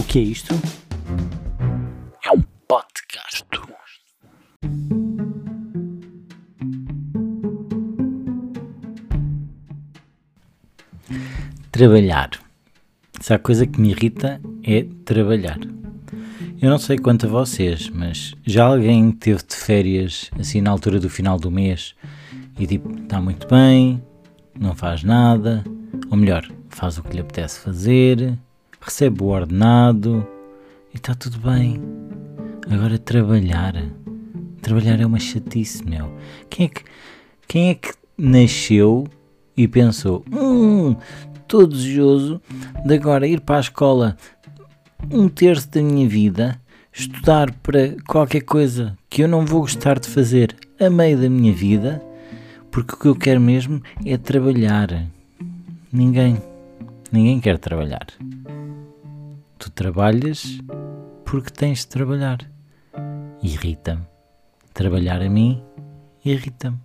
O que é isto? É um podcast. Trabalhar. Se há coisa que me irrita é trabalhar. Eu não sei quanto a vocês, mas já alguém teve de férias assim na altura do final do mês e tipo, está muito bem, não faz nada, ou melhor, faz o que lhe apetece fazer, recebe o ordenado e está tudo bem. Agora trabalhar. Trabalhar é uma chatice, meu. Quem é que, quem é que nasceu e pensou, hum, estou desejoso de agora ir para a escola um terço da minha vida, estudar para qualquer coisa que eu não vou gostar de fazer a meio da minha vida, porque o que eu quero mesmo é trabalhar. Ninguém, ninguém quer trabalhar. Trabalhas porque tens de trabalhar. Irrita-me. Trabalhar a mim irrita-me.